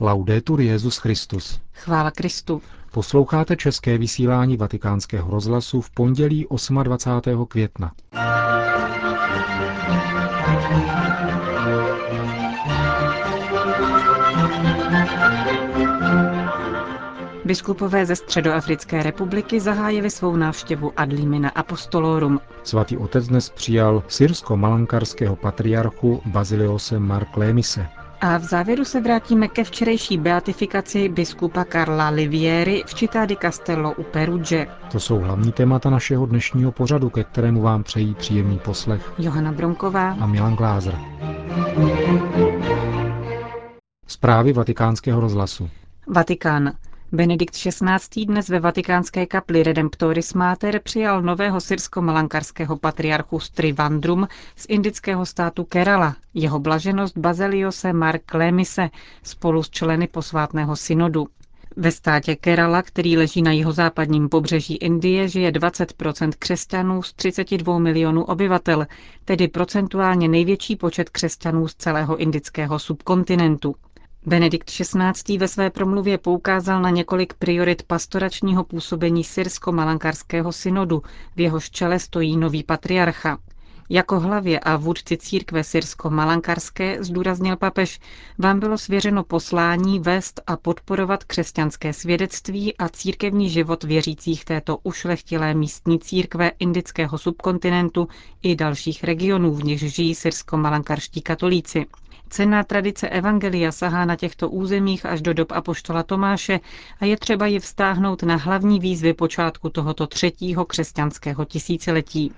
Laudetur Jezus Christus. Chvála Kristu. Posloucháte české vysílání Vatikánského rozhlasu v pondělí 28. května. Biskupové ze Středoafrické republiky zahájili svou návštěvu Adlimina Apostolorum. Svatý otec dnes přijal syrsko-malankarského patriarchu Baziliose Marklémise. A v závěru se vrátíme ke včerejší beatifikaci biskupa Karla Livieri v Città di Castello u Perugia. To jsou hlavní témata našeho dnešního pořadu, ke kterému vám přejí příjemný poslech Johana Bronková a Milan Glázer. Zprávy vatikánského rozhlasu. Vatikán. Benedikt XVI. dnes ve vatikánské kapli Redemptoris Mater přijal nového syrsko-malankarského patriarchu Strivandrum z indického státu Kerala, jeho blaženost Bazeliose Mark Lemise, spolu s členy posvátného synodu. Ve státě Kerala, který leží na jihozápadním pobřeží Indie, žije 20% křesťanů z 32 milionů obyvatel, tedy procentuálně největší počet křesťanů z celého indického subkontinentu. Benedikt XVI. ve své promluvě poukázal na několik priorit pastoračního působení syrsko-malankarského synodu, v jehož čele stojí nový patriarcha. Jako hlavě a vůdci církve syrsko-malankarské, zdůraznil papež, vám bylo svěřeno poslání vést a podporovat křesťanské svědectví a církevní život věřících této ušlechtilé místní církve indického subkontinentu i dalších regionů, v nichž žijí syrsko-malankarští katolíci. Cenná tradice Evangelia sahá na těchto územích až do dob apoštola Tomáše a je třeba ji vztáhnout na hlavní výzvy počátku tohoto třetího křesťanského tisíciletí.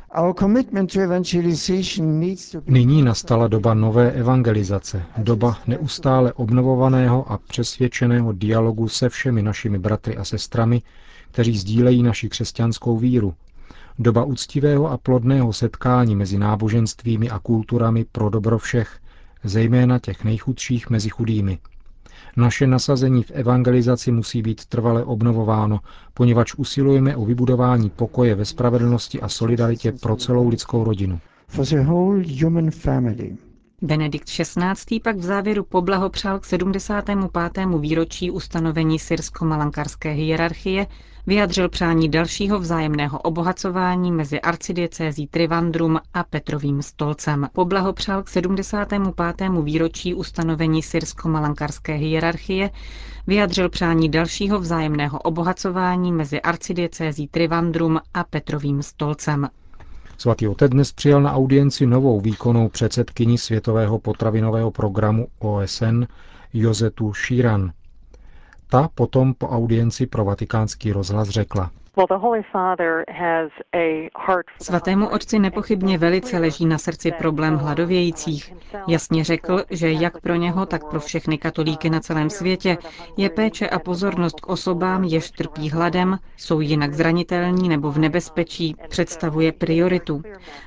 Nyní nastala doba nové evangelizace, doba neustále obnovovaného a přesvědčeného dialogu se všemi našimi bratry a sestrami, kteří sdílejí naši křesťanskou víru, doba úctivého a plodného setkání mezi náboženstvími a kulturami pro dobro všech, zejména těch nejchudších mezi chudými. Naše nasazení v evangelizaci musí být trvale obnovováno, poněvadž usilujeme o vybudování pokoje ve spravedlnosti a solidaritě pro celou lidskou rodinu. Benedikt XVI. pak v závěru poblahopřál k 75. výročí ustanovení syrsko-malankarské hierarchie, vyjadřil přání dalšího vzájemného obohacování mezi arcidiecézí Trivandrum a Petrovým stolcem. Poblahopřál k 75. výročí ustanovení syrsko-malankarské hierarchie, vyjadřil přání dalšího vzájemného obohacování mezi arcidiecézí Trivandrum a Petrovým stolcem. Svatý otec dnes přijal na audienci novou výkonnou předsedkyni Světového potravinového programu OSN Jozetu Šíran. Ta potom po audienci pro vatikánský rozhlas řekla. Svatému otci nepochybně velice leží na srdci problém hladovějících. Jasně řekl, že jak pro něho, tak pro všechny katolíky na celém světě je péče a pozornost k osobám, jež trpí hladem, jsou jinak zranitelní nebo v nebezpečí, představuje prioritu.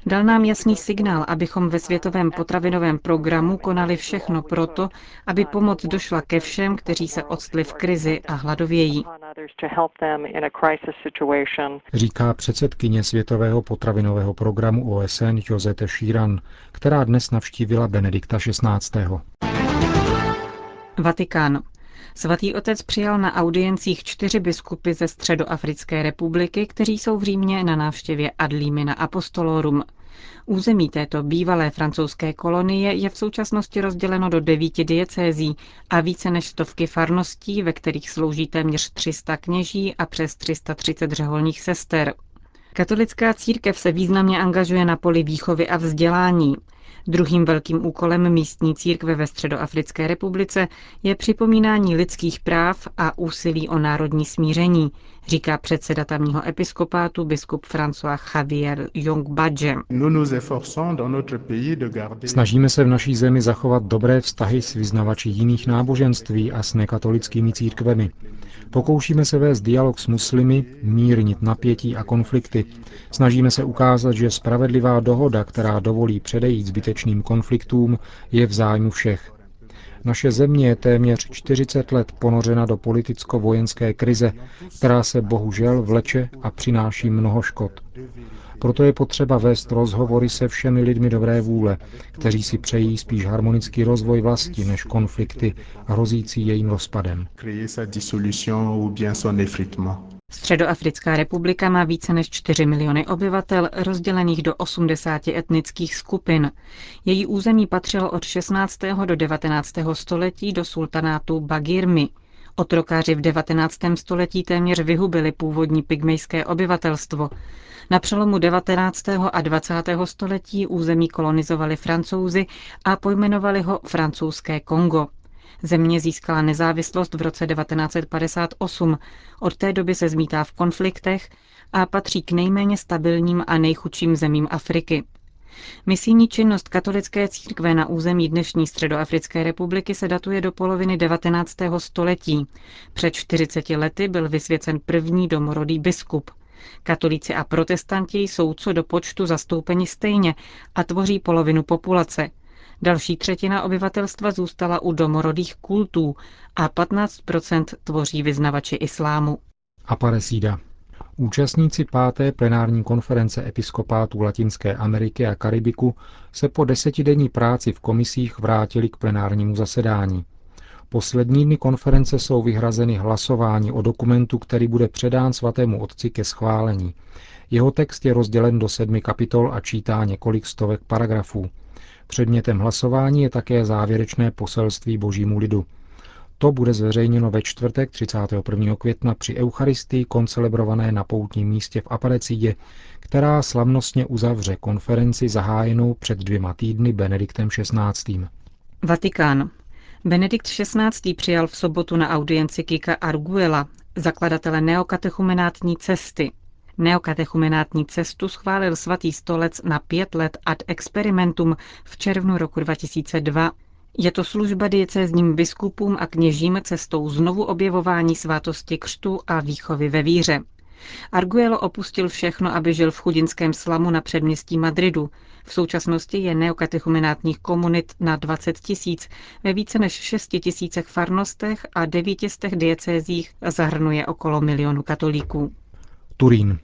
Dal nám jasný signál, abychom ve Světovém potravinovém programu konali všechno proto, aby pomoc došla ke všem, kteří se odstli v krizi a hladovějí říká předsedkyně Světového potravinového programu OSN Josete Šíran, která dnes navštívila Benedikta XVI. Vatikán. Svatý otec přijal na audiencích čtyři biskupy ze Středoafrické republiky, kteří jsou v Římě na návštěvě Adlímina Apostolorum. Území této bývalé francouzské kolonie je v současnosti rozděleno do devíti diecézí a více než stovky farností, ve kterých slouží téměř 300 kněží a přes 330 řeholních sester. Katolická církev se významně angažuje na poli výchovy a vzdělání. Druhým velkým úkolem místní církve ve Středoafrické republice je připomínání lidských práv a úsilí o národní smíření, říká předseda tamního episkopátu biskup François Javier Jongbadže. Snažíme se v naší zemi zachovat dobré vztahy s vyznavači jiných náboženství a s nekatolickými církvemi. Pokoušíme se vést dialog s muslimy, mírnit napětí a konflikty. Snažíme se ukázat, že spravedlivá dohoda, která dovolí předejít zbytečným konfliktům, je v zájmu všech. Naše země je téměř 40 let ponořena do politicko-vojenské krize, která se bohužel vleče a přináší mnoho škod. Proto je potřeba vést rozhovory se všemi lidmi dobré vůle, kteří si přejí spíš harmonický rozvoj vlasti než konflikty hrozící jejím rozpadem. Středoafrická republika má více než 4 miliony obyvatel, rozdělených do 80 etnických skupin. Její území patřilo od 16. do 19. století do sultanátu Bagirmi. Otrokáři v 19. století téměř vyhubili původní pygmejské obyvatelstvo. Na přelomu 19. a 20. století území kolonizovali francouzi a pojmenovali ho francouzské Kongo. Země získala nezávislost v roce 1958. Od té doby se zmítá v konfliktech a patří k nejméně stabilním a nejchudším zemím Afriky. Misijní činnost katolické církve na území dnešní Středoafrické republiky se datuje do poloviny 19. století. Před 40 lety byl vysvěcen první domorodý biskup. Katolíci a protestanti jsou co do počtu zastoupeni stejně a tvoří polovinu populace. Další třetina obyvatelstva zůstala u domorodých kultů a 15% tvoří vyznavači islámu. Aparecida. Účastníci páté plenární konference episkopátů Latinské Ameriky a Karibiku se po desetidenní práci v komisích vrátili k plenárnímu zasedání. Poslední dny konference jsou vyhrazeny hlasování o dokumentu, který bude předán svatému otci ke schválení. Jeho text je rozdělen do sedmi kapitol a čítá několik stovek paragrafů. Předmětem hlasování je také závěrečné poselství božímu lidu. To bude zveřejněno ve čtvrtek 31. května při Eucharistii koncelebrované na poutním místě v Aparecidě, která slavnostně uzavře konferenci zahájenou před dvěma týdny Benediktem XVI. Vatikán. Benedikt XVI. přijal v sobotu na audienci Kika Arguela, zakladatele neokatechumenátní cesty, Neokatechumenátní cestu schválil svatý stolec na pět let ad experimentum v červnu roku 2002. Je to služba diecézním biskupům a kněžím cestou znovu objevování svátosti křtu a výchovy ve víře. Arguello opustil všechno, aby žil v chudinském slamu na předměstí Madridu. V současnosti je neokatechumenátních komunit na 20 tisíc, ve více než 6 tisícech farnostech a devítěstech diecézích zahrnuje okolo milionu katolíků. Turín.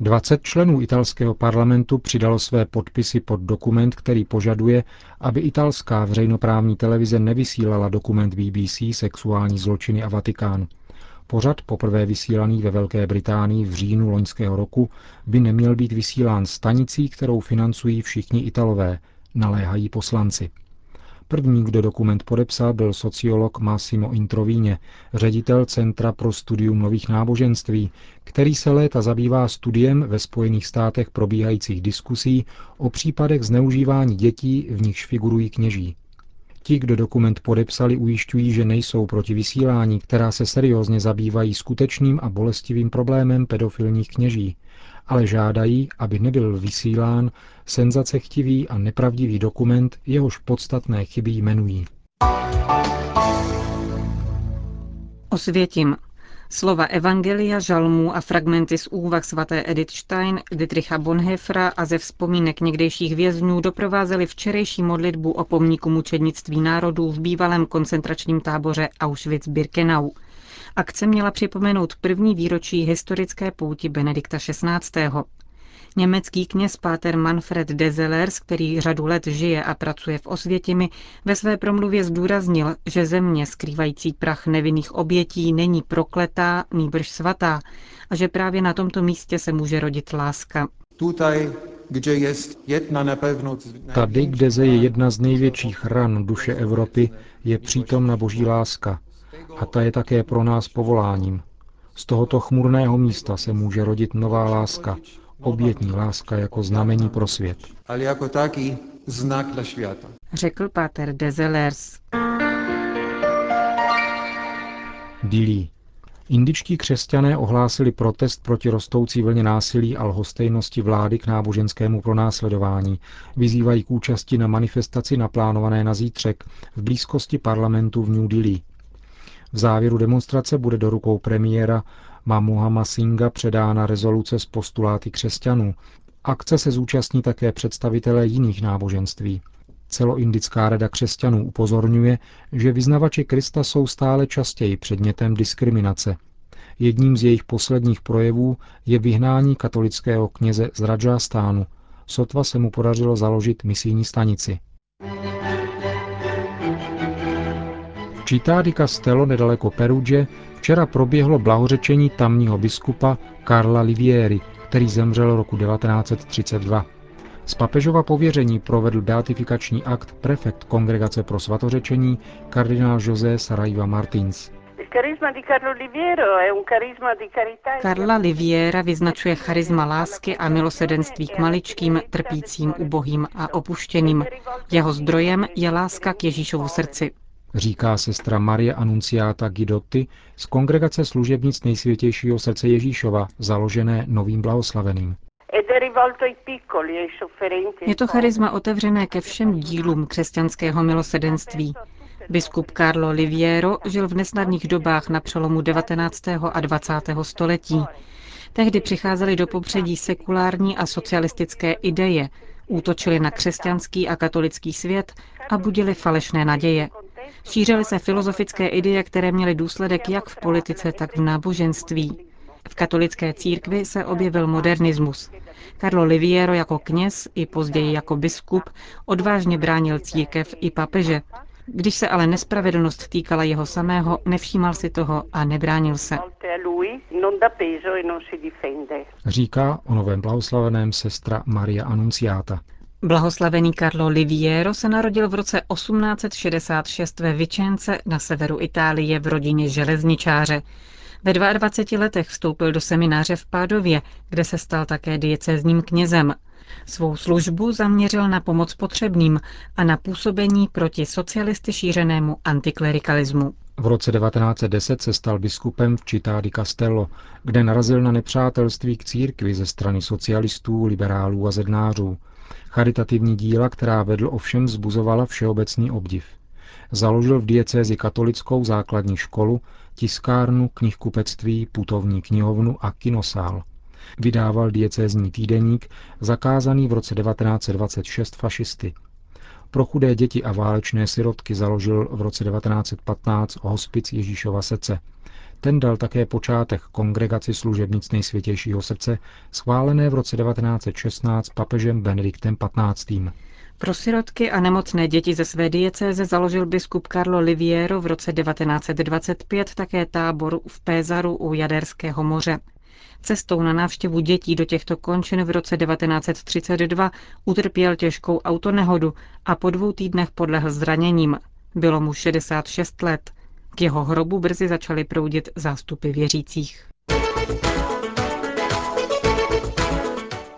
20 členů italského parlamentu přidalo své podpisy pod dokument, který požaduje, aby italská veřejnoprávní televize nevysílala dokument BBC Sexuální zločiny a Vatikán. Pořad, poprvé vysílaný ve Velké Británii v říjnu loňského roku, by neměl být vysílán stanicí, kterou financují všichni Italové, naléhají poslanci. První, kdo dokument podepsal, byl sociolog Massimo Introvíně, ředitel Centra pro studium nových náboženství, který se léta zabývá studiem ve Spojených státech probíhajících diskusí o případech zneužívání dětí, v nichž figurují kněží. Ti, kdo dokument podepsali, ujišťují, že nejsou proti vysílání, která se seriózně zabývají skutečným a bolestivým problémem pedofilních kněží, ale žádají, aby nebyl vysílán senzacechtivý a nepravdivý dokument, jehož podstatné chyby jmenují. Osvětím. Slova Evangelia, žalmů a fragmenty z úvah svaté Edith Stein, Dietricha Bonhefra a ze vzpomínek někdejších vězňů doprovázely včerejší modlitbu o pomníku mučednictví národů v bývalém koncentračním táboře Auschwitz-Birkenau. Akce měla připomenout první výročí historické pouti Benedikta XVI. Německý kněz Páter Manfred Dezelers, který řadu let žije a pracuje v Osvětimi, ve své promluvě zdůraznil, že země skrývající prach nevinných obětí není prokletá, nýbrž svatá a že právě na tomto místě se může rodit láska. Tady, kde je jedna z největších ran duše Evropy, je přítomna boží láska, a ta je také pro nás povoláním. Z tohoto chmurného místa se může rodit nová láska, obětní láska jako znamení pro svět. jako taky znak dla světa. Řekl Pater Dezelers. Dili. Indičtí křesťané ohlásili protest proti rostoucí vlně násilí a lhostejnosti vlády k náboženskému pronásledování. Vyzývají k účasti na manifestaci naplánované na zítřek v blízkosti parlamentu v New Delhi. V závěru demonstrace bude do rukou premiéra Mamuhama Singa předána rezoluce s postuláty křesťanů. Akce se zúčastní také představitelé jiných náboženství. Celoindická rada křesťanů upozorňuje, že vyznavači Krista jsou stále častěji předmětem diskriminace. Jedním z jejich posledních projevů je vyhnání katolického kněze z Rajastánu. Sotva se mu podařilo založit misijní stanici. Città di Castello nedaleko Perugia včera proběhlo blahořečení tamního biskupa Karla Livieri, který zemřel roku 1932. Z papežova pověření provedl beatifikační akt prefekt Kongregace pro svatořečení kardinál José Saraiva Martins. Karla Liviera vyznačuje charisma lásky a milosedenství k maličkým, trpícím, ubohým a opuštěným. Jeho zdrojem je láska k Ježíšovu srdci. Říká sestra Marie Anunciata Gidotti z Kongregace služebnic nejsvětějšího srdce Ježíšova, založené novým blahoslaveným. Je to charisma otevřené ke všem dílům křesťanského milosedenství. Biskup Carlo Liviero žil v nesnadných dobách na přelomu 19. a 20. století. Tehdy přicházely do popředí sekulární a socialistické ideje, útočili na křesťanský a katolický svět a budili falešné naděje. Šířily se filozofické ideje, které měly důsledek jak v politice, tak v náboženství. V katolické církvi se objevil modernismus. Carlo Liviero jako kněz i později jako biskup odvážně bránil církev i papeže. Když se ale nespravedlnost týkala jeho samého, nevšímal si toho a nebránil se. Říká o novém blahoslaveném sestra Maria Anunciata. Blahoslavený Carlo Liviero se narodil v roce 1866 ve Vičence na severu Itálie v rodině železničáře. Ve 22 letech vstoupil do semináře v Pádově, kde se stal také diecézním knězem. Svou službu zaměřil na pomoc potřebným a na působení proti socialisty šířenému antiklerikalismu. V roce 1910 se stal biskupem v Città di Castello, kde narazil na nepřátelství k církvi ze strany socialistů, liberálů a zednářů. Charitativní díla, která vedl ovšem zbuzovala všeobecný obdiv. Založil v diecézi katolickou základní školu, tiskárnu, knihkupectví, putovní knihovnu a kinosál. Vydával diecézní týdeník, zakázaný v roce 1926 fašisty. Pro chudé děti a válečné sirotky založil v roce 1915 hospic Ježíšova srdce. Ten dal také počátek kongregaci služebnic nejsvětějšího srdce, schválené v roce 1916 papežem Benediktem XV. Pro sirotky a nemocné děti ze své diecéze založil biskup Carlo Liviero v roce 1925 také tábor v Pézaru u Jaderského moře. Cestou na návštěvu dětí do těchto končin v roce 1932 utrpěl těžkou autonehodu a po dvou týdnech podlehl zraněním. Bylo mu 66 let. K jeho hrobu brzy začaly proudit zástupy věřících.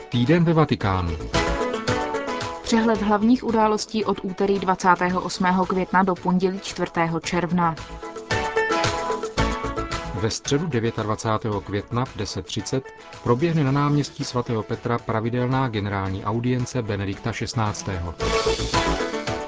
Týden ve Vatikánu. Přehled hlavních událostí od úterý 28. května do pondělí 4. června. Ve středu 29. května v 10.30 proběhne na náměstí svatého Petra pravidelná generální audience Benedikta XVI.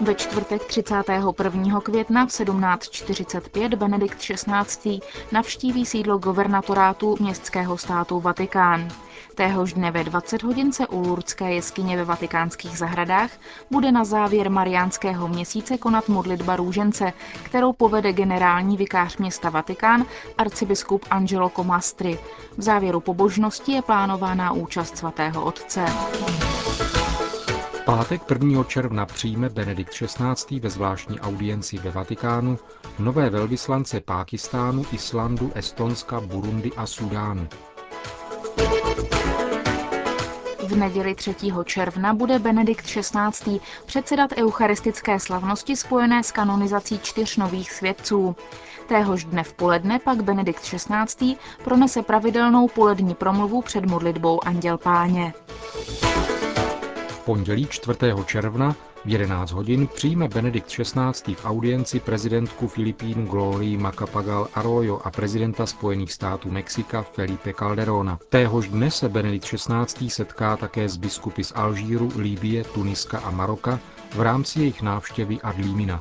Ve čtvrtek 31. května v 17.45 Benedikt XVI. navštíví sídlo guvernatorátu městského státu Vatikán. Téhož dne ve 20 hodin se u Lurdské jeskyně ve vatikánských zahradách bude na závěr mariánského měsíce konat modlitba růžence, kterou povede generální vikář města Vatikán arcibiskup Angelo Comastri. V závěru pobožnosti je plánována účast svatého otce pátek 1. června přijme Benedikt XVI. ve zvláštní audienci ve Vatikánu nové velvyslance Pákistánu, Islandu, Estonska, Burundi a Sudánu. V neděli 3. června bude Benedikt XVI. předsedat eucharistické slavnosti spojené s kanonizací čtyř nových svědců. Téhož dne v poledne pak Benedikt XVI. pronese pravidelnou polední promluvu před modlitbou Anděl Páně pondělí 4. června v 11 hodin přijme Benedikt XVI. v audienci prezidentku Filipín Glorii Macapagal Arroyo a prezidenta Spojených států Mexika Felipe Calderona. Téhož dne se Benedikt XVI. setká také s biskupy z Alžíru, Líbie, Tuniska a Maroka v rámci jejich návštěvy Adlímina.